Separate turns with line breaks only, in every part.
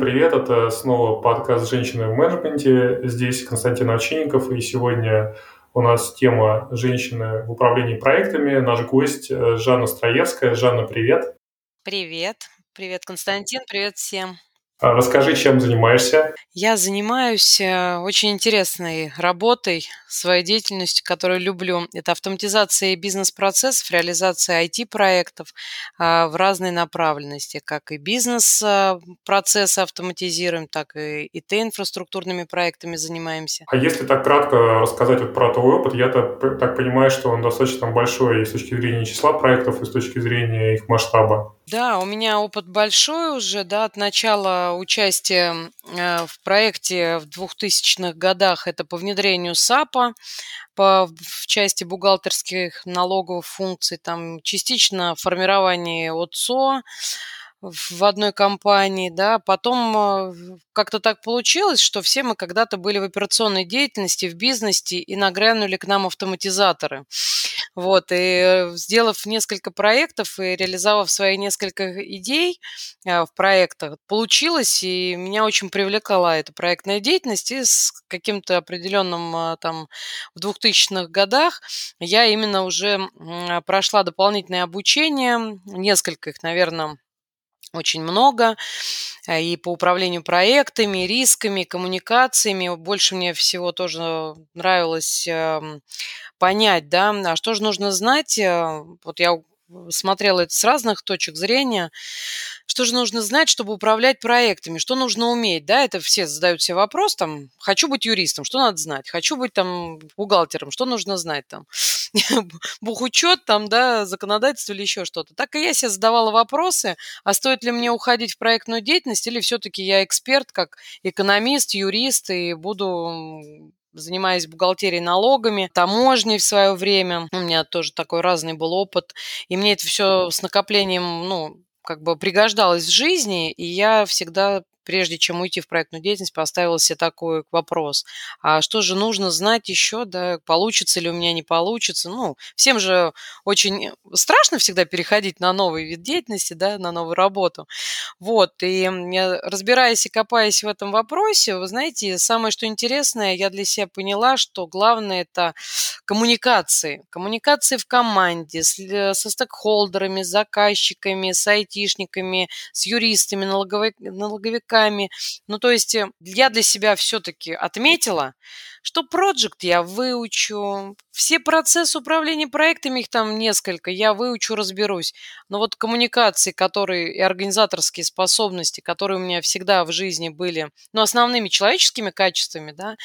Привет, это снова подкаст «Женщины в менеджменте». Здесь Константин Овчинников, и сегодня у нас тема «Женщины в управлении проектами». Наш гость э, Жанна Строевская. Жанна, привет.
Привет. Привет, Константин. Привет всем.
А расскажи, чем занимаешься?
Я занимаюсь э, очень интересной работой, своей деятельностью, которую люблю. Это автоматизация бизнес-процессов, реализация IT-проектов а, в разной направленности. Как и бизнес-процессы автоматизируем, так и ИТ-инфраструктурными проектами занимаемся.
А если так кратко рассказать вот про твой опыт, я так понимаю, что он достаточно большой и с точки зрения числа проектов, и с точки зрения их масштаба.
Да, у меня опыт большой уже, да, от начала участия э, в проекте в 2000-х годах это по внедрению САПа, по, в части бухгалтерских налоговых функций, там частично формирование ОЦО, в одной компании, да, потом э, как-то так получилось, что все мы когда-то были в операционной деятельности, в бизнесе и нагрянули к нам автоматизаторы. Вот, и сделав несколько проектов и реализовав свои несколько идей э, в проектах, получилось, и меня очень привлекала эта проектная деятельность, и с каким-то определенным э, там в 2000-х годах я именно уже прошла дополнительное обучение, несколько их, наверное, очень много э, и по управлению проектами, рисками, коммуникациями. Больше мне всего тоже нравилось эм, понять, да, а что же нужно знать. Э, вот я смотрела это с разных точек зрения. Что же нужно знать, чтобы управлять проектами? Что нужно уметь? Да, это все задают себе вопрос, там, хочу быть юристом, что надо знать? Хочу быть там бухгалтером, что нужно знать там? Бухучет там, да, законодательство или еще что-то. Так и я себе задавала вопросы, а стоит ли мне уходить в проектную деятельность или все-таки я эксперт, как экономист, юрист и буду занимаясь бухгалтерией налогами, таможней в свое время. У меня тоже такой разный был опыт. И мне это все с накоплением, ну, как бы пригождалось в жизни, и я всегда прежде чем уйти в проектную деятельность, поставила себе такой вопрос. А что же нужно знать еще, да, получится ли у меня, не получится? Ну, всем же очень страшно всегда переходить на новый вид деятельности, да, на новую работу. Вот, и разбираясь и копаясь в этом вопросе, вы знаете, самое что интересное, я для себя поняла, что главное это коммуникации. Коммуникации в команде, с, со стейкхолдерами, с заказчиками, с айтишниками, с юристами, налоговиками, языками. Ну, то есть э, я для себя все-таки отметила, что проект я выучу, все процессы управления проектами, их там несколько, я выучу, разберусь. Но вот коммуникации, которые и организаторские способности, которые у меня всегда в жизни были, ну, основными человеческими качествами, да,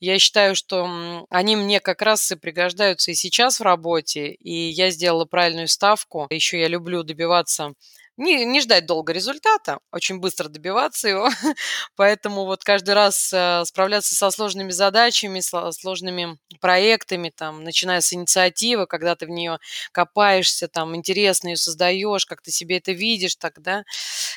я считаю, что они мне как раз и пригождаются и сейчас в работе, и я сделала правильную ставку. Еще я люблю добиваться не, не ждать долго результата, очень быстро добиваться его. Поэтому вот каждый раз э, справляться со сложными задачами, со сложными проектами, там, начиная с инициативы, когда ты в нее копаешься, там, интересно ее создаешь, как ты себе это видишь, тогда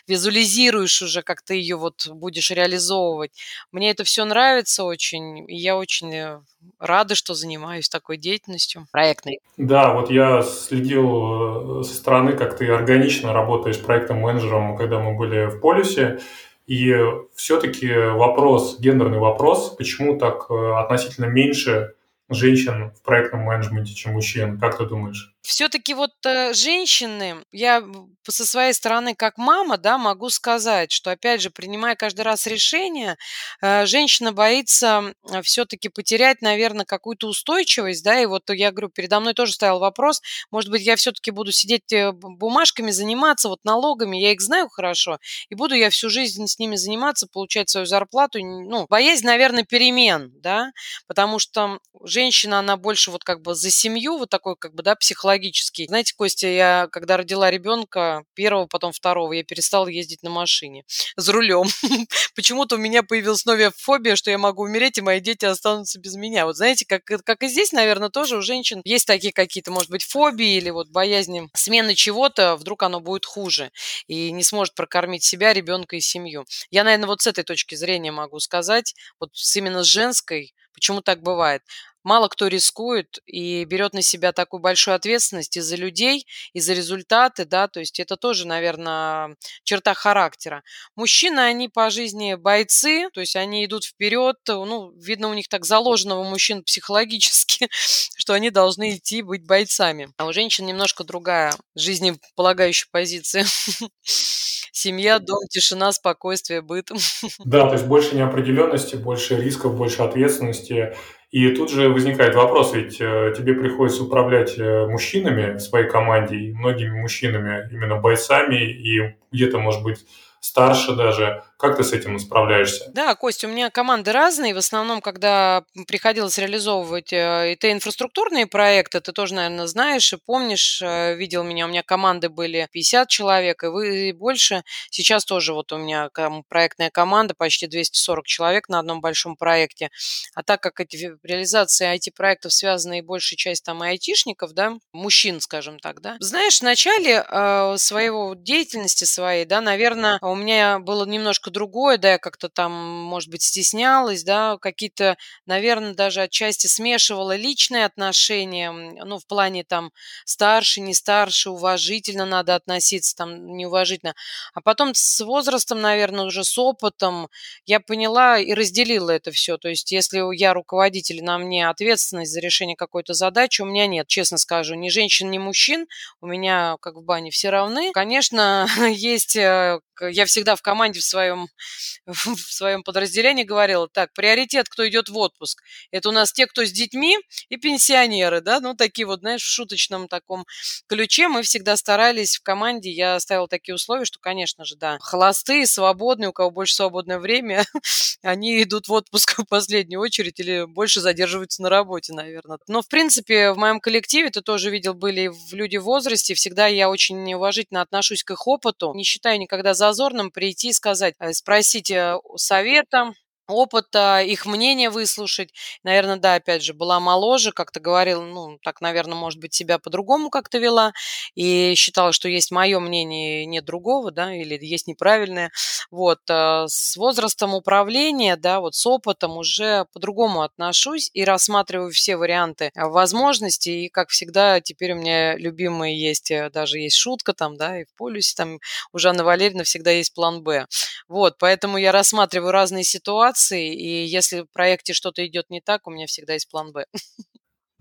визуализируешь уже, как ты ее вот будешь реализовывать. Мне это все нравится очень, и я очень э, рада, что занимаюсь такой деятельностью проектной.
Да, вот я следил э, со стороны, как ты органично работаешь проектным менеджером, когда мы были в полюсе. И все-таки вопрос, гендерный вопрос, почему так э, относительно меньше женщин в проектном менеджменте, чем мужчин? Как ты думаешь?
Все-таки вот э, женщины, я со своей стороны как мама, да, могу сказать, что опять же, принимая каждый раз решение, э, женщина боится э, все-таки потерять, наверное, какую-то устойчивость, да, и вот я говорю, передо мной тоже стоял вопрос, может быть, я все-таки буду сидеть бумажками, заниматься вот налогами, я их знаю хорошо, и буду я всю жизнь с ними заниматься, получать свою зарплату, ну, боязнь, наверное, перемен, да, потому что женщина, она больше вот как бы за семью, вот такой как бы, да, психологический психологический. Знаете, Костя, я когда родила ребенка, первого, потом второго, я перестала ездить на машине с рулем. Почему-то у меня появилась новая фобия, что я могу умереть, и мои дети останутся без меня. Вот знаете, как, как и здесь, наверное, тоже у женщин есть такие какие-то, может быть, фобии или вот боязни смены чего-то, вдруг оно будет хуже и не сможет прокормить себя, ребенка и семью. Я, наверное, вот с этой точки зрения могу сказать, вот именно с женской Почему так бывает? Мало кто рискует и берет на себя такую большую ответственность из-за людей, из-за результаты, да, то есть это тоже, наверное, черта характера. Мужчины, они по жизни бойцы, то есть они идут вперед, ну, видно, у них так заложено у мужчин психологически, что они должны идти быть бойцами. А у женщин немножко другая жизнеполагающая позиция. Семья, дом, тишина, спокойствие, быт.
Да, то есть больше неопределенности, больше рисков, больше ответственности. И тут же возникает вопрос, ведь э, тебе приходится управлять э, мужчинами в своей команде, и многими мужчинами, именно бойцами, и где-то, может быть, старше даже. Как ты с этим справляешься?
Да, Костя, у меня команды разные. В основном, когда приходилось реализовывать это инфраструктурные проекты, ты тоже, наверное, знаешь и помнишь, э, видел меня, у меня команды были 50 человек и вы и больше. Сейчас тоже вот у меня проектная команда, почти 240 человек на одном большом проекте. А так как эти реализации IT-проектов связаны и большая часть там и айтишников, да, мужчин, скажем так, да. Знаешь, в начале э, своего деятельности своей, да, наверное, у меня было немножко другое, да, я как-то там, может быть, стеснялась, да, какие-то, наверное, даже отчасти смешивала личные отношения, ну, в плане там старше, не старше, уважительно надо относиться, там, неуважительно. А потом с возрастом, наверное, уже с опытом я поняла и разделила это все. То есть, если я руководитель, на мне ответственность за решение какой-то задачи, у меня нет, честно скажу, ни женщин, ни мужчин, у меня, как в бане, все равны. Конечно, есть э, я всегда в команде в своем, в своем подразделении говорила, так, приоритет, кто идет в отпуск. Это у нас те, кто с детьми и пенсионеры, да, ну, такие вот, знаешь, в шуточном таком ключе мы всегда старались в команде, я ставила такие условия, что, конечно же, да, холостые, свободные, у кого больше свободное время, они идут в отпуск в последнюю очередь или больше задерживаются на работе, наверное. Но, в принципе, в моем коллективе, ты тоже видел, были люди в возрасте, всегда я очень неуважительно отношусь к их опыту, не считаю никогда за зазорным прийти и сказать, э, спросить э, совета, опыта, их мнение выслушать. Наверное, да, опять же, была моложе, как-то говорила, ну, так, наверное, может быть, себя по-другому как-то вела, и считала, что есть мое мнение, нет другого, да, или есть неправильное. Вот, э, с возрастом управления, да, вот с опытом уже по-другому отношусь и рассматриваю все варианты э, возможностей, и, как всегда, теперь у меня любимые есть, э, даже есть шутка там, да, и в полюсе, там у Жанны Валерьевны всегда есть план «Б». Вот, поэтому я рассматриваю разные ситуации, ситуации, и если в проекте что-то идет не так, у меня всегда есть план «Б».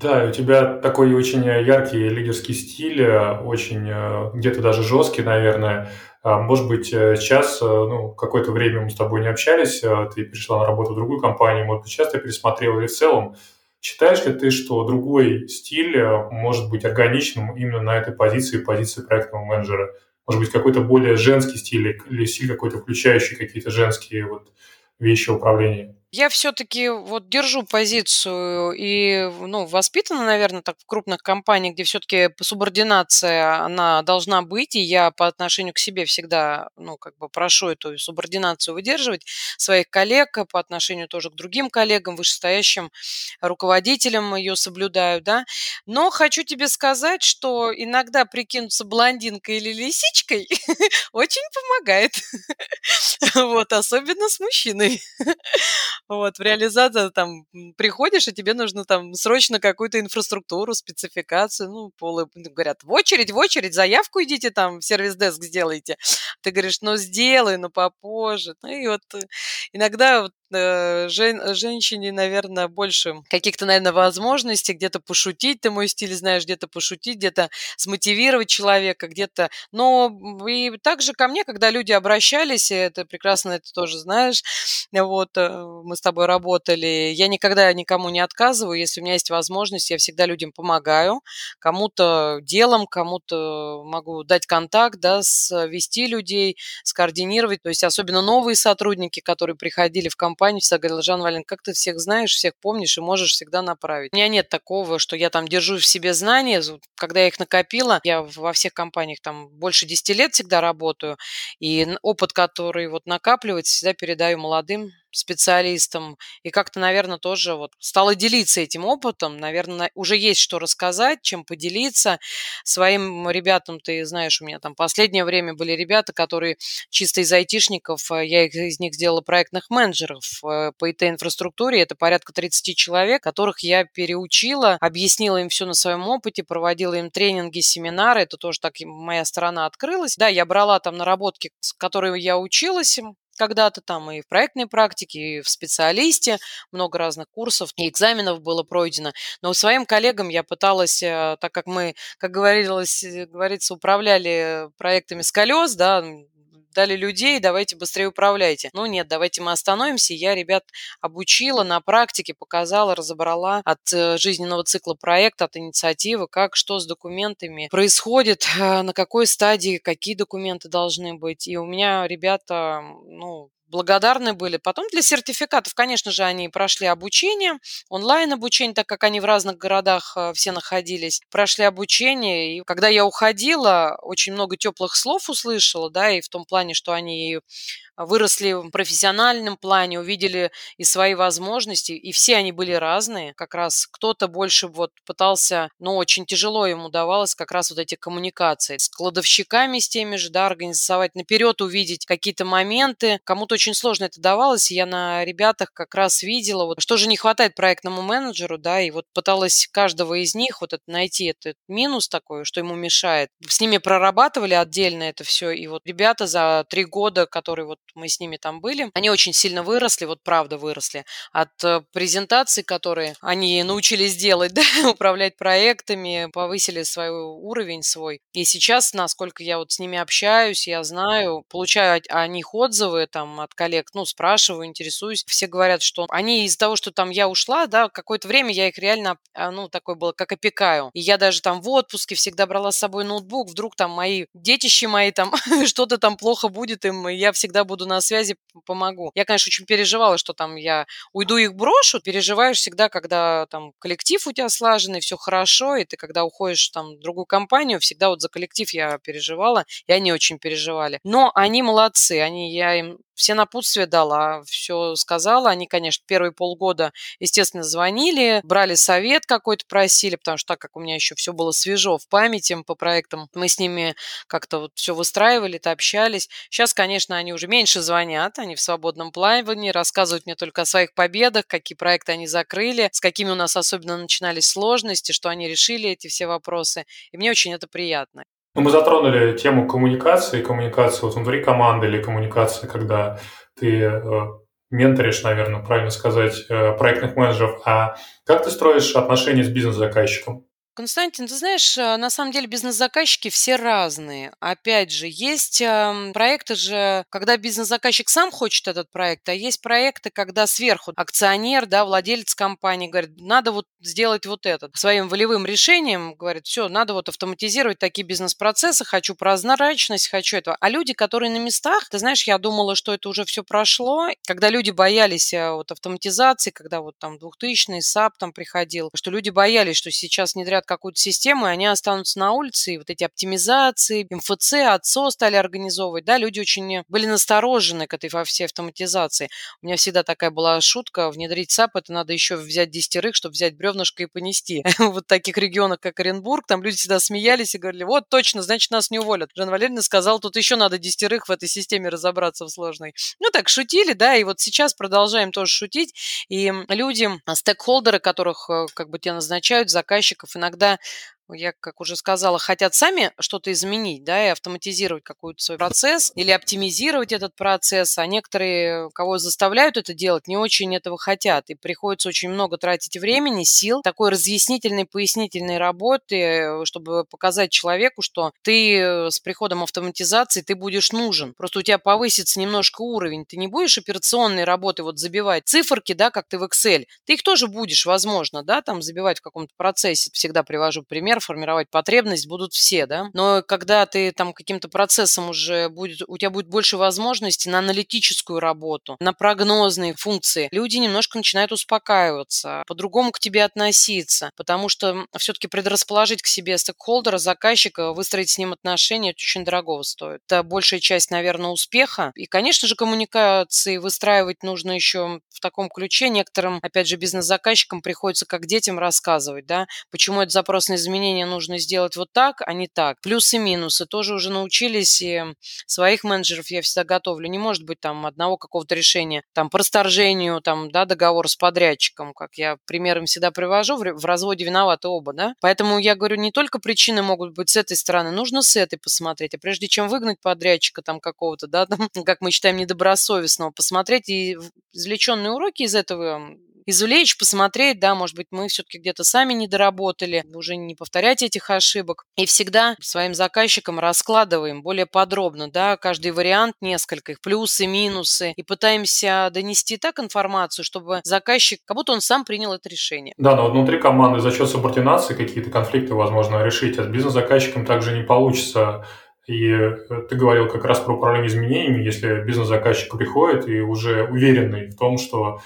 Да, у тебя такой очень яркий лидерский стиль, э, очень э, где-то даже жесткий, наверное. А, может быть, э, сейчас, ну, какое-то время мы с тобой не общались, ты перешла на работу в другую компанию, может быть, часто пересмотрела и в целом. Считаешь ли ты, что другой стиль может быть органичным именно на этой позиции, позиции проектного менеджера? Может быть, какой-то более женский стиль или стиль какой-то включающий какие-то женские вот вещи управления.
Я все-таки вот держу позицию и, ну, воспитана, наверное, так в крупных компаниях, где все-таки субординация, она должна быть, и я по отношению к себе всегда, ну, как бы прошу эту субординацию выдерживать своих коллег, по отношению тоже к другим коллегам, вышестоящим руководителям ее соблюдаю, да. Но хочу тебе сказать, что иногда прикинуться блондинкой или лисичкой очень помогает. Вот, особенно с мужчиной. Вот, в реализацию там приходишь, и тебе нужно там срочно какую-то инфраструктуру, спецификацию, ну, полы, говорят, в очередь, в очередь, заявку идите там в сервис-деск сделайте. Ты говоришь, ну, сделай, ну, попозже. Ну, и вот э, иногда вот жен, женщине, наверное, больше каких-то, наверное, возможностей, где-то пошутить, ты мой стиль знаешь, где-то пошутить, где-то смотивировать человека, где-то... Но и также ко мне, когда люди обращались, и это прекрасно, это тоже знаешь, вот, э, мы с тобой работали, я никогда никому не отказываю, если у меня есть возможность, я всегда людям помогаю, кому-то делом, кому-то могу дать контакт, да, свести людей, скоординировать, то есть особенно новые сотрудники, которые приходили в компанию, компанию, всегда говорила, Жан Вален, как ты всех знаешь, всех помнишь и можешь всегда направить. У меня нет такого, что я там держу в себе знания. Когда я их накопила, я во всех компаниях там больше 10 лет всегда работаю, и опыт, который вот накапливается, всегда передаю молодым специалистом. И как-то, наверное, тоже вот стала делиться этим опытом. Наверное, уже есть что рассказать, чем поделиться. Своим ребятам, ты знаешь, у меня там последнее время были ребята, которые чисто из айтишников, э, я из них сделала проектных менеджеров э, по ИТ-инфраструктуре. Это порядка 30 человек, которых я переучила, объяснила им все на своем опыте, проводила им тренинги, семинары. Это тоже так моя сторона открылась. Да, я брала там наработки, с которыми я училась, когда-то там и в проектной практике, и в специалисте, много разных курсов и экзаменов было пройдено. Но своим коллегам я пыталась, э, так как мы, как говорилось, э, говорится, управляли проектами с колес, да, дали людей, давайте быстрее управляйте. Ну нет, давайте мы остановимся. Я ребят обучила на практике, показала, разобрала от э, жизненного цикла проекта, от инициативы, как, что с документами происходит, на какой стадии, какие документы должны быть. И у меня ребята, ну, благодарны были. Потом для сертификатов, конечно же, они прошли обучение, онлайн-обучение, так как они в разных городах э, все находились, прошли обучение. И когда я уходила, очень много теплых слов услышала, да, и в том плане, что они выросли в профессиональном плане, увидели и свои возможности, и все они были разные. Как раз кто-то больше вот пытался, но очень тяжело ему давалось как раз вот эти коммуникации с кладовщиками, с теми же, да, организовать наперед, увидеть какие-то моменты. Кому-то очень сложно это давалось, я на ребятах как раз видела, вот что же не хватает проектному менеджеру, да, и вот пыталась каждого из них вот это найти этот минус такой, что ему мешает. С ними прорабатывали отдельно это все, и вот ребята за три года, которые вот мы с ними там были, они очень сильно выросли, вот правда выросли от э, презентаций, которые они научились делать, да, управлять проектами, повысили свой уровень свой. И сейчас, насколько я вот с ними общаюсь, я знаю, получаю о них отзывы там от коллег, ну, спрашиваю, интересуюсь. Все говорят, что они из-за того, что там я ушла, да, какое-то время я их реально, а, ну, такое было, как опекаю. И я даже там в отпуске всегда брала с собой ноутбук, вдруг там мои детищи мои там, что-то там плохо будет им, и я всегда буду на связи, помогу. Я, конечно, очень переживала, что там я уйду их брошу. Переживаешь всегда, когда там коллектив у тебя слаженный, все хорошо, и ты когда уходишь там в другую компанию, всегда вот за коллектив я переживала, и они очень переживали. Но они молодцы, они, я им все напутствия дала, все сказала. Они, конечно, первые полгода, естественно, звонили, брали совет какой-то, просили, потому что так как у меня еще все было свежо в памяти по проектам, мы с ними как-то вот все выстраивали, то общались. Сейчас, конечно, они уже меньше звонят, они в свободном плавании, рассказывают мне только о своих победах, какие проекты они закрыли, с какими у нас особенно начинались сложности, что они решили эти все вопросы. И мне очень это приятно.
Ну, мы затронули тему коммуникации, коммуникации вот внутри команды или коммуникации, когда ты э, менторишь, наверное, правильно сказать, э, проектных менеджеров. А как ты строишь отношения с бизнес-заказчиком?
Константин, ты знаешь, э, на самом деле бизнес-заказчики все разные. Опять же, есть эм, проекты же, когда бизнес-заказчик сам хочет этот проект, а есть проекты, когда сверху акционер, да, владелец компании говорит, надо вот сделать вот это. Своим волевым решением говорит, все, надо вот автоматизировать такие бизнес-процессы, хочу прозрачность, хочу этого. А люди, которые на местах, ты знаешь, я думала, что это уже все прошло, когда люди боялись э, вот автоматизации, когда вот там 2000-й SAP там приходил, что люди боялись, что сейчас внедрят внедрят какую-то систему, и они останутся на улице, и вот эти оптимизации, МФЦ, ОЦО стали организовывать, да, люди очень были насторожены к этой всей автоматизации. У меня всегда такая была шутка, внедрить SAP, это надо еще взять десятерых, чтобы взять бревнышко и понести. Вот в таких регионах, как Оренбург, там люди всегда смеялись и говорили, вот точно, значит, нас не уволят. Жанна Валерьевна сказала, тут еще надо десятерых в этой системе разобраться в сложной. Ну, так шутили, да, и вот сейчас продолжаем тоже шутить, и люди, стейкхолдеры, которых э, как бы те назначают, заказчиков, иногда иногда я, как уже сказала, хотят сами что-то изменить, да, и автоматизировать какой-то свой процесс или оптимизировать этот процесс, а некоторые, кого заставляют это делать, не очень этого хотят, и приходится очень много тратить времени, сил, такой разъяснительной, пояснительной работы, чтобы показать человеку, что ты э, с приходом автоматизации, ты будешь нужен. Просто у тебя повысится немножко уровень, ты не будешь операционной работы вот забивать циферки, да, как ты в Excel, ты их тоже будешь, возможно, да, там забивать в каком-то процессе, всегда привожу пример, формировать потребность будут все, да. Но когда ты там каким-то процессом уже будет, у тебя будет больше возможностей на аналитическую работу, на прогнозные функции, люди немножко начинают успокаиваться, по-другому к тебе относиться, потому что все-таки предрасположить к себе стейкхолдера, заказчика, выстроить с ним отношения, это очень дорого стоит. Это большая часть, наверное, успеха. И, конечно же, коммуникации выстраивать нужно еще в таком ключе. Некоторым, опять же, бизнес-заказчикам приходится как детям рассказывать, да, почему это запрос на изменения нужно сделать вот так, а не так. Плюсы и минусы тоже уже научились, и своих менеджеров я всегда готовлю. Не может быть там одного какого-то решения, там, по расторжению, там, да, договора с подрядчиком, как я примером всегда привожу, в разводе виноваты оба, да. Поэтому я говорю, не только причины могут быть с этой стороны, нужно с этой посмотреть. А прежде чем выгнать подрядчика там какого-то, да, там, как мы считаем, недобросовестного, посмотреть и извлеченные уроки из этого извлечь, посмотреть, да, может быть, мы все-таки где-то сами не доработали, уже не повторять этих ошибок. И всегда своим заказчикам раскладываем более подробно, да, каждый вариант, несколько их, плюсы, минусы, и пытаемся донести так информацию, чтобы заказчик, как будто он сам принял это решение.
Да, но внутри команды за счет субординации какие-то конфликты возможно решить, а с бизнес-заказчиком также не получится. И э, ты говорил как раз про управление изменениями, если бизнес-заказчик приходит и уже уверенный в том, что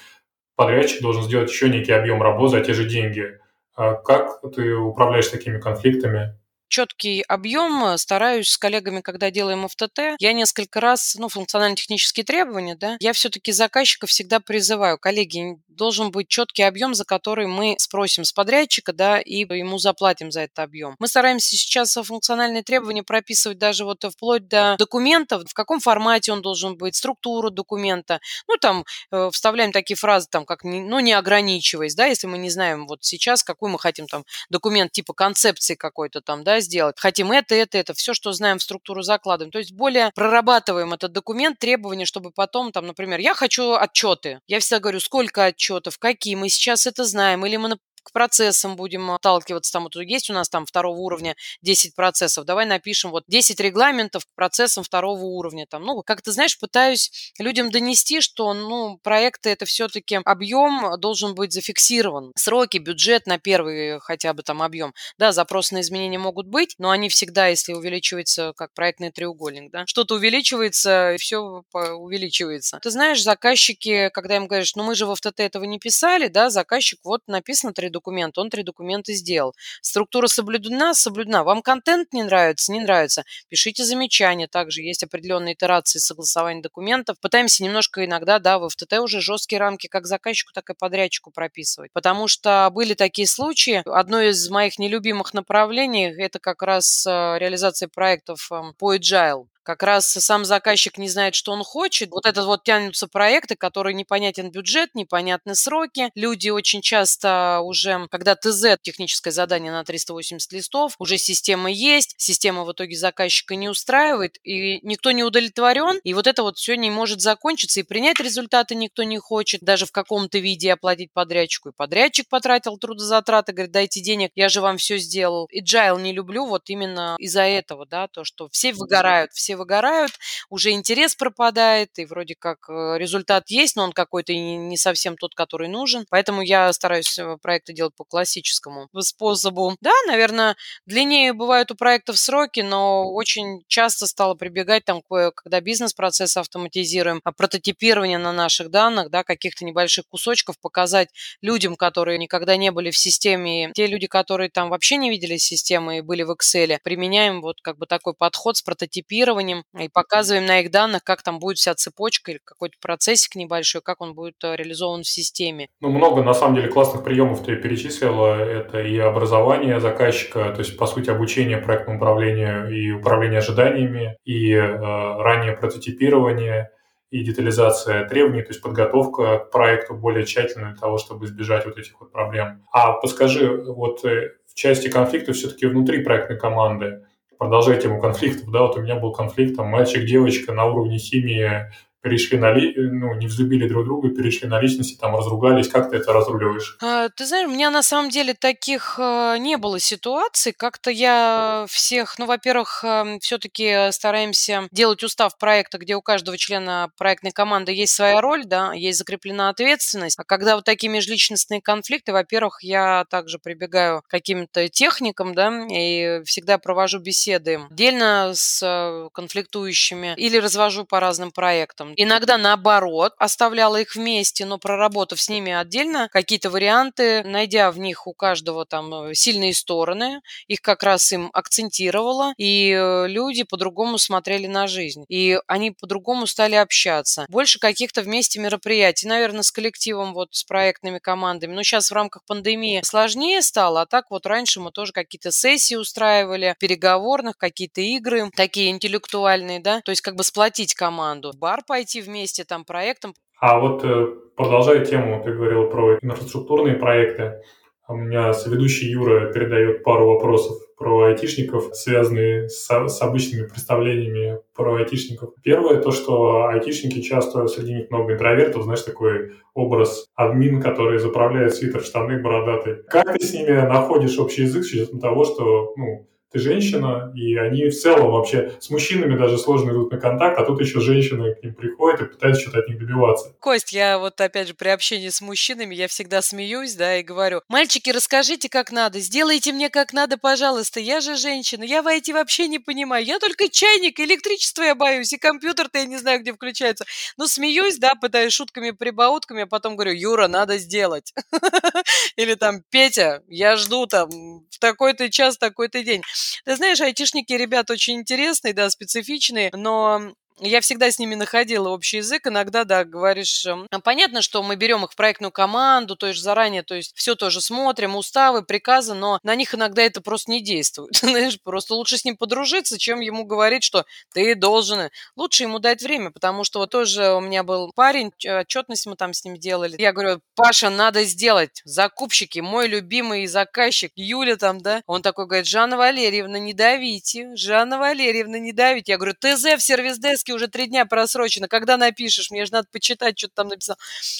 подрядчик должен сделать еще некий объем работы за те же деньги. А как ты управляешь такими конфликтами?
Четкий объем. Э, стараюсь с коллегами, когда делаем ФТТ, я несколько раз, ну, функционально-технические требования, да, я все-таки заказчика всегда призываю, коллеги, должен быть четкий объем, за который мы спросим с подрядчика, да, и ему заплатим за этот объем. Мы стараемся сейчас функциональные требования прописывать даже вот вплоть до документов, в каком формате он должен быть, структуру документа. Ну, там э, вставляем такие фразы, там, как, ну, не ограничиваясь, да, если мы не знаем вот сейчас, какой мы хотим там документ типа концепции какой-то там, да, сделать. Хотим это, это, это, все, что знаем в структуру закладываем. То есть более прорабатываем этот документ, требования, чтобы потом, там, например, я хочу отчеты. Я всегда говорю, сколько отчетов, какие, мы сейчас это знаем, или мы процессам будем отталкиваться. Там вот есть у нас там второго уровня 10 процессов. Давай напишем вот 10 регламентов к процессам второго уровня. Там, ну, как ты знаешь, пытаюсь людям донести, что, ну, проекты это все-таки объем должен быть зафиксирован. Сроки, бюджет на первый хотя бы там объем. Да, запросы на изменения могут быть, но они всегда, если увеличивается, как проектный треугольник, да, что-то увеличивается, и все увеличивается. Ты знаешь, заказчики, когда им говоришь, ну, мы же в ФТТ этого не писали, да, заказчик, вот написано три документ, он три документа сделал. Структура соблюдена, соблюдена. Вам контент не нравится, не нравится. Пишите замечания. Также есть определенные итерации согласования документов. Пытаемся немножко иногда, да, в ФТТ уже жесткие рамки как заказчику, так и подрядчику прописывать. Потому что были такие случаи. Одно из моих нелюбимых направлений – это как раз э, реализация проектов эм, по agile как раз сам заказчик не знает, что он хочет. Вот это вот тянутся проекты, которые непонятен бюджет, непонятны сроки. Люди очень часто уже, когда ТЗ, техническое задание на 380 листов, уже система есть, система в итоге заказчика не устраивает, и никто не удовлетворен, и вот это вот все не может закончиться, и принять результаты никто не хочет, даже в каком-то виде оплатить подрядчику. И подрядчик потратил трудозатраты, говорит, дайте денег, я же вам все сделал. И Agile не люблю вот именно из-за этого, да, то, что все выгорают, все выгорают, уже интерес пропадает, и вроде как э, результат есть, но он какой-то не совсем тот, который нужен. Поэтому я стараюсь э, проекты делать по классическому способу. Да, наверное, длиннее бывают у проектов сроки, но очень часто стало прибегать там, когда бизнес-процессы автоматизируем, а прототипирование на наших данных, да, каких-то небольших кусочков показать людям, которые никогда не были в системе, те люди, которые там вообще не видели системы и были в Excel, применяем вот как бы такой подход с прототипированием, исследованием и показываем на их данных, как там будет вся цепочка или какой-то процессик небольшой, как он будет э, реализован в системе.
Ну, много, на самом деле, классных приемов ты перечислила. Это и образование заказчика, то есть, по сути, обучение проектному управлению и управление ожиданиями, и э, раннее прототипирование, и детализация требований, то есть подготовка к проекту более тщательно для того, чтобы избежать вот этих вот проблем. А подскажи, вот э, в части конфликта все-таки внутри проектной команды, продолжая тему конфликтов, да, вот у меня был конфликт, там, мальчик-девочка на уровне химии перешли на ли, ну, не взлюбили друг друга, перешли на личности, там разругались. Как ты это разруливаешь?
А, ты знаешь, у меня на самом деле таких э, не было ситуаций. Как-то я всех, ну, во-первых, эм, все-таки стараемся делать устав проекта, где у каждого члена проектной команды есть своя роль, да, есть закреплена ответственность. А когда вот такие межличностные конфликты, во-первых, я также прибегаю к каким-то техникам, да, и всегда провожу беседы отдельно с э, конфликтующими или развожу по разным проектам. Иногда наоборот, оставляла их вместе, но проработав с ними отдельно какие-то варианты, найдя в них у каждого там э, сильные стороны, их как раз им акцентировала, и э, люди по-другому смотрели на жизнь. И они по-другому стали общаться. Больше каких-то вместе мероприятий, наверное, с коллективом, вот с проектными командами. Но сейчас в рамках пандемии сложнее стало, а так вот раньше мы тоже какие-то сессии устраивали, переговорных, какие-то игры такие интеллектуальные, да, то есть как бы сплотить команду. бар пойти пойти вместе там проектом.
А вот э, продолжая тему, ты говорил про инфраструктурные проекты. У меня соведущий Юра передает пару вопросов про айтишников, связанные с, с обычными представлениями про айтишников. Первое, то, что айтишники часто, среди них много интровертов, знаешь, такой образ админ, который заправляет свитер, штаны бородатый. Как ты с ними находишь общий язык с учетом того, что, ну, ты женщина, и они в целом вообще с мужчинами даже сложно идут на контакт, а тут еще женщины к ним приходят и пытаются что-то от них добиваться.
Кость, я вот опять же при общении с мужчинами, я всегда смеюсь, да, и говорю, мальчики, расскажите, как надо, сделайте мне как надо, пожалуйста, я же женщина, я в IT вообще не понимаю, я только чайник, электричество я боюсь, и компьютер-то я не знаю, где включается. Ну, смеюсь, да, пытаюсь шутками, прибаутками, а потом говорю, Юра, надо сделать. Или там, Петя, я жду там в такой-то час, такой-то день. Ты знаешь, айтишники ребята очень интересные, да, специфичные, но я всегда с ними находила общий язык. Иногда, да, говоришь, эм, понятно, что мы берем их в проектную команду, то есть заранее, то есть все тоже смотрим, уставы, приказы, но на них иногда это просто не действует. Знаешь, просто лучше с ним подружиться, чем ему говорить, что ты должен. Лучше ему дать время, потому что вот тоже у меня был парень, отчетность мы там с ним делали. Я говорю, Паша, надо сделать. Закупщики, мой любимый заказчик, Юля там, да. Он такой говорит, Жанна Валерьевна, не давите. Жанна Валерьевна, не давите. Я говорю, ТЗ в сервис-деске списке уже три дня просрочено. Когда напишешь? Мне же надо почитать, что ты там написал.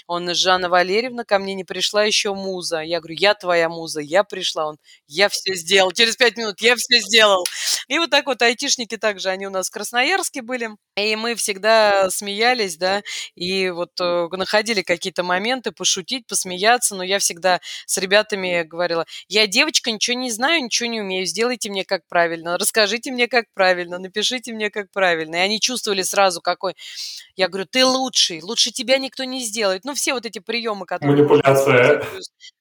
Он, Жанна Валерьевна, ко мне не пришла еще муза. Я говорю, я твоя муза, я пришла. Он, я все сделал. Через пять минут я все сделал. И вот так вот айтишники также, они у нас в Красноярске были. И мы всегда смеялись, да, и вот э, находили какие-то моменты пошутить, посмеяться, но я всегда с ребятами говорила, я девочка, ничего не знаю, ничего не умею, сделайте мне как правильно, расскажите мне как правильно, напишите мне как правильно. И они чувствовали сразу какой... Я говорю, ты лучший, лучше тебя никто не сделает. Ну, все вот эти приемы, которые...
Манипуляция.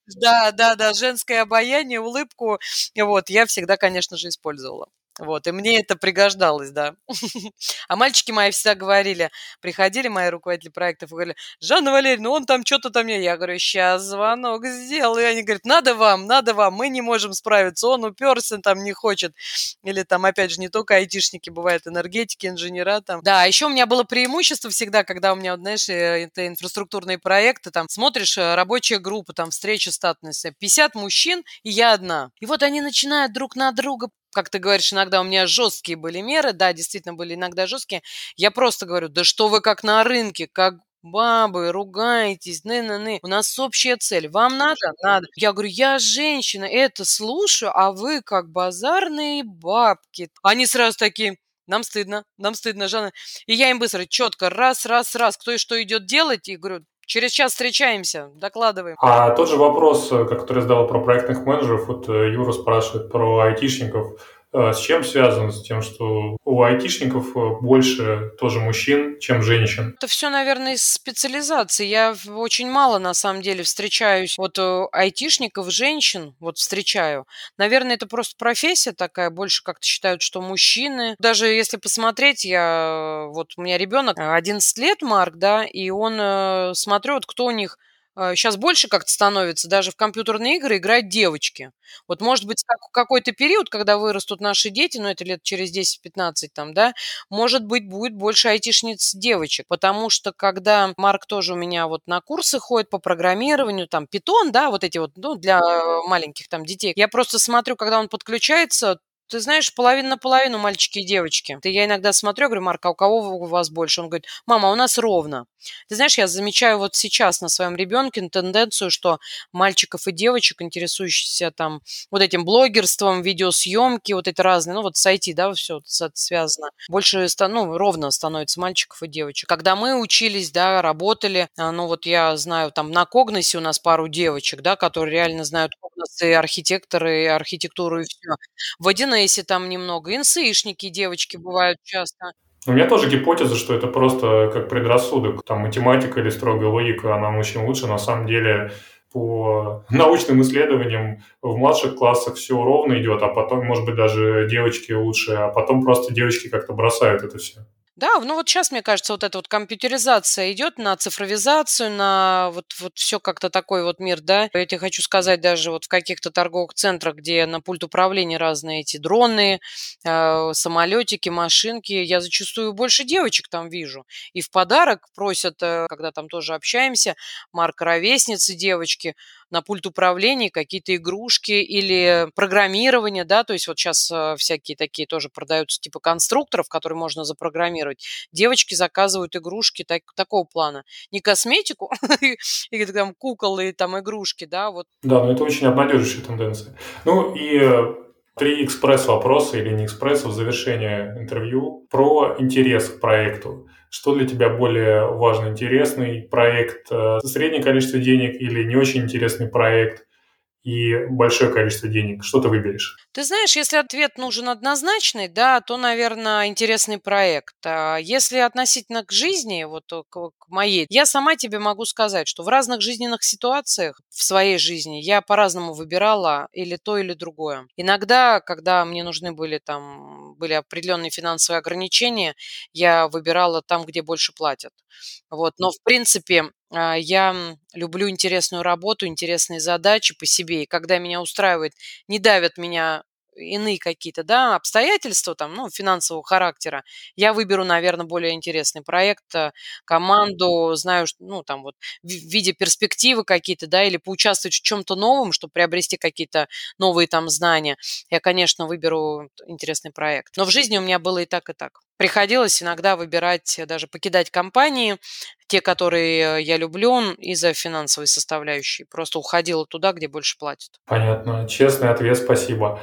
Да, да, да, женское обаяние, улыбку, вот, я всегда, конечно же, использовала. Вот, и мне это пригождалось, да. А мальчики мои всегда говорили, приходили мои руководители проектов и говорили, Жанна Валерьевна, он там что-то там... Я говорю, сейчас звонок сделаю. И они говорят, надо вам, надо вам, мы не можем справиться, он уперся, там не хочет. Или там, опять же, не только айтишники, бывают энергетики, инженера там. Да, еще у меня было преимущество всегда, когда у меня, знаешь, э, это инфраструктурные проекты, там, смотришь, э, рабочая группа, там, встреча статуса, 50 мужчин, и я одна. И вот они начинают друг на друга как ты говоришь, иногда у меня жесткие были меры, да, действительно были иногда жесткие. Я просто говорю, да что вы как на рынке, как бабы, ругаетесь, ны-ны-ны. У нас общая цель. Вам надо? Надо. Я говорю, я женщина, это слушаю, а вы как базарные бабки. Они сразу такие, нам стыдно, нам стыдно, Жанна. И я им быстро, четко, раз, раз, раз, кто и что идет делать, и говорю, Через час встречаемся, докладываем.
А тот же вопрос, э, который задал про проектных менеджеров, вот э, Юра спрашивает про айтишников. Э, с чем связано? С тем, что у айтишников э, больше тоже мужчин, чем женщин?
Это все, наверное, из специализации. Я очень мало, на самом деле, встречаюсь вот э, айтишников, женщин, вот встречаю. Наверное, это просто профессия такая, больше как-то считают, что мужчины. Даже если посмотреть, я, вот у меня ребенок 11 лет, Марк, да, и он, смотрю, вот кто у них сейчас а, больше как-то становится, даже в компьютерные игры играют девочки. Вот может быть как, какой-то период, когда вырастут наши дети, ну это лет через 10-15 там, да, может быть будет больше айтишниц девочек, потому что когда Марк тоже у меня вот на курсы ходит по программированию, там питон, да, вот эти вот, ну для маленьких там детей, я просто смотрю, когда он подключается, Ты знаешь, половина на половину мальчики и девочки. Ты я иногда смотрю, говорю: "Марк, а у кого у вас больше?" Он говорит: "Мама, а у нас ровно". Ты знаешь, я замечаю вот сейчас на своем ребенке тенденцию, что мальчиков и девочек, интересующихся там вот этим блогерством, видеосъемки, вот эти разные, ну вот с IT, да, все связано. Больше, ну, ровно становится мальчиков и девочек. Когда мы учились, да, работали, а, ну вот я знаю, там на Когносе у нас пару девочек, да, которые реально знают Когнос и архитекторы, и архитектуру, и все. В 1 Эйсе там немного, инсышники девочки бывают часто.
У меня тоже гипотеза, что это просто как предрассудок. Там математика или строгая логика, она очень лучше. На самом деле по научным исследованиям в младших классах все ровно идет, а потом, может быть, даже девочки лучше, а потом просто девочки как-то бросают это все.
Да, ну вот сейчас, мне кажется, вот эта вот компьютеризация идет на цифровизацию, на вот, вот все как-то такой вот мир, да. Я тебе хочу сказать, даже вот в каких-то торговых центрах, где на пульт управления разные эти дроны, э, самолетики, машинки, я зачастую больше девочек там вижу. И в подарок просят, э, когда там тоже общаемся, марка ровесницы девочки, на пульт управления какие-то игрушки или программирование, да, то есть вот сейчас э, всякие такие тоже продаются типа конструкторов, которые можно запрограммировать. Девочки заказывают игрушки так, такого плана. Не косметику, или там кукол и там игрушки, да, вот.
Да, но это очень обнадеживающая тенденция. Ну и э, три экспресс-вопроса или не экспресса в завершение интервью про интерес к проекту. Что для тебя более важно, интересный проект, э, среднее количество денег или не очень интересный проект? И большое количество денег. Что ты выберешь?
Ты знаешь, если ответ нужен однозначный, да, то, наверное, интересный проект. А если относительно к жизни, вот к, к моей, я сама тебе могу сказать, что в разных жизненных ситуациях в своей жизни я по-разному выбирала или то, или другое. Иногда, когда мне нужны были там были определенные финансовые ограничения, я выбирала там, где больше платят. Вот. Но, в принципе, я люблю интересную работу, интересные задачи по себе. И когда меня устраивает, не давят меня иные какие-то, да, обстоятельства там, ну, финансового характера, я выберу, наверное, более интересный проект, э, команду, знаю, ну, там вот в виде перспективы какие-то, да, или поучаствовать в чем-то новом, чтобы приобрести какие-то новые там знания, я, конечно, выберу интересный проект. Но в жизни у меня было и так, и так. Приходилось иногда выбирать, даже покидать компании, те, которые я люблю, из-за финансовой составляющей. Просто уходила туда, где больше платят.
Понятно. Честный ответ, спасибо.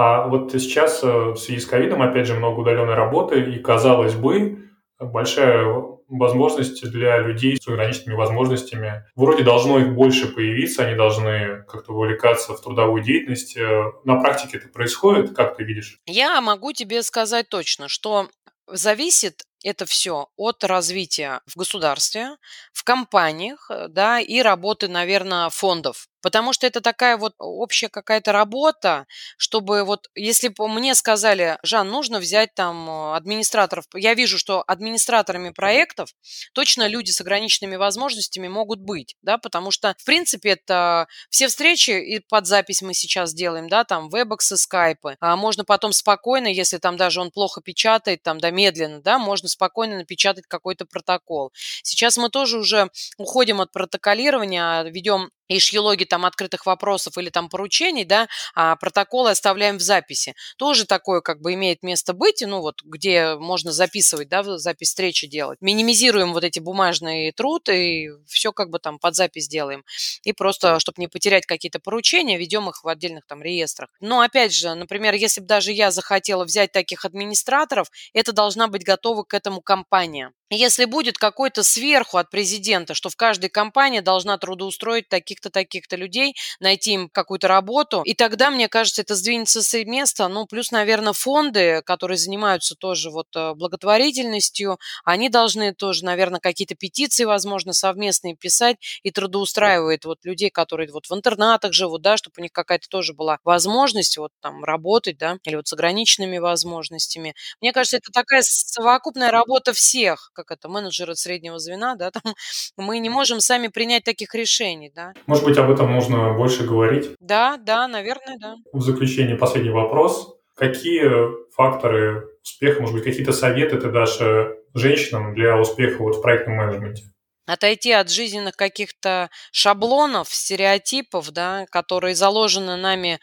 А вот сейчас э, в связи с ковидом, опять же, много удаленной работы, и, казалось бы, большая возможность для людей с ограниченными возможностями. Вроде должно их больше появиться, они должны как-то увлекаться в трудовую деятельность. Э, на практике это происходит, как ты видишь?
Я могу тебе сказать точно, что зависит это все от развития в государстве, в компаниях, э, да, и работы, наверное, фондов. Потому что это такая вот общая какая-то работа, чтобы вот, если бы мне сказали, Жан, нужно взять там э, администраторов, я вижу, что администраторами проектов точно люди с ограниченными возможностями могут быть, да, потому что, в принципе, это все встречи и под запись мы сейчас делаем, да, там, вебоксы, скайпы, а можно потом спокойно, если там даже он плохо печатает, там, да, медленно, да, можно спокойно напечатать какой-то протокол. Сейчас мы тоже уже уходим от протоколирования, ведем эшьелоги там открытых вопросов или там поручений, да, а протоколы оставляем в записи. Тоже такое как бы имеет место быть, ну вот где можно записывать, да, запись встречи делать. Минимизируем вот эти бумажные труд и все как бы там под запись делаем. И просто, чтобы не потерять какие-то поручения, ведем их в отдельных там реестрах. Но опять же, например, если бы даже я захотела взять таких администраторов, это должна быть готова к этому компания. Если будет какой-то сверху от президента, что в каждой компании должна трудоустроить таких-то, таких-то людей, найти им какую-то работу, и тогда, мне кажется, это сдвинется с места. Ну, плюс, наверное, фонды, которые занимаются тоже вот э, благотворительностью, они должны тоже, наверное, какие-то петиции, возможно, совместные писать и трудоустраивают вот людей, которые вот в интернатах живут, да, чтобы у них какая-то тоже была возможность вот там работать, да, или вот с ограниченными возможностями. Мне кажется, это такая совокупная работа всех, как это, менеджеры среднего звена, да, там, мы не можем сами принять таких решений, да.
Может быть, об этом нужно больше говорить?
Да, да, наверное, да.
В заключение последний вопрос. Какие факторы успеха, может быть, какие-то советы ты дашь э, женщинам для успеха вот в проектном менеджменте?
отойти от жизненных каких-то шаблонов, стереотипов, да, которые заложены нами,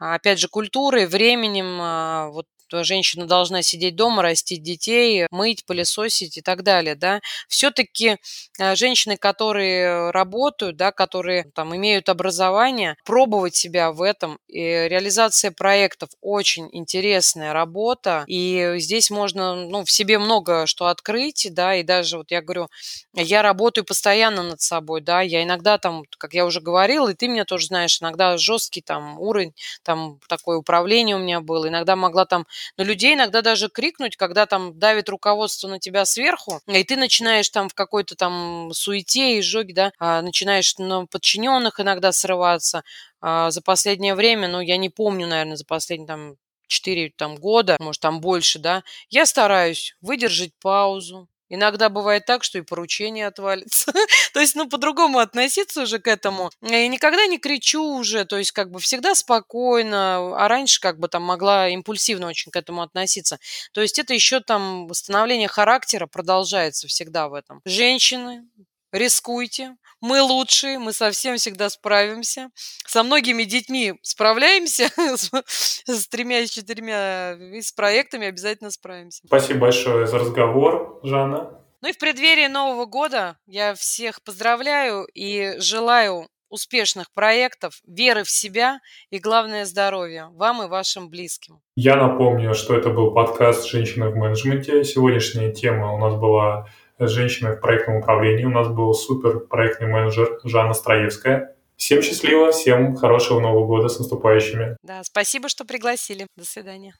опять же, культурой, временем, а, вот женщина должна сидеть дома, растить детей, мыть, пылесосить и так далее, да. Все-таки э, женщины, которые работают, да, которые там имеют образование, пробовать себя в этом. И реализация проектов очень интересная работа, и здесь можно, ну, в себе много что открыть, да, и даже вот я говорю, я работаю постоянно над собой, да, я иногда там, как я уже говорила, и ты меня тоже знаешь, иногда жесткий там уровень, там такое управление у меня было, иногда могла там на людей иногда даже крикнуть, когда там давит руководство на тебя сверху, и ты начинаешь там в какой-то там суете и жоге, да, а, начинаешь на подчиненных иногда срываться. А, за последнее время, ну, я не помню, наверное, за последние там 4 там, года, может, там больше, да, я стараюсь выдержать паузу, Иногда бывает так, что и поручение отвалится. то есть, ну, по-другому относиться уже к этому. И никогда не кричу уже, то есть, как бы всегда спокойно, а раньше как бы там могла импульсивно очень к этому относиться. То есть, это еще там восстановление характера продолжается всегда в этом. Женщины, рискуйте, мы лучшие, мы со всем всегда справимся. Со многими детьми справляемся, с тремя, с четырьмя, и с проектами обязательно справимся.
Спасибо большое за разговор, Жанна.
Ну и в преддверии Нового года я всех поздравляю и желаю успешных проектов, веры в себя и, главное, здоровья вам и вашим близким.
Я напомню, что это был подкаст «Женщины в менеджменте». Сегодняшняя тема у нас была с женщиной в проектном управлении. У нас был супер проектный менеджер Жанна Строевская. Всем счастливо, всем хорошего Нового года с наступающими.
Да, спасибо, что пригласили. До свидания.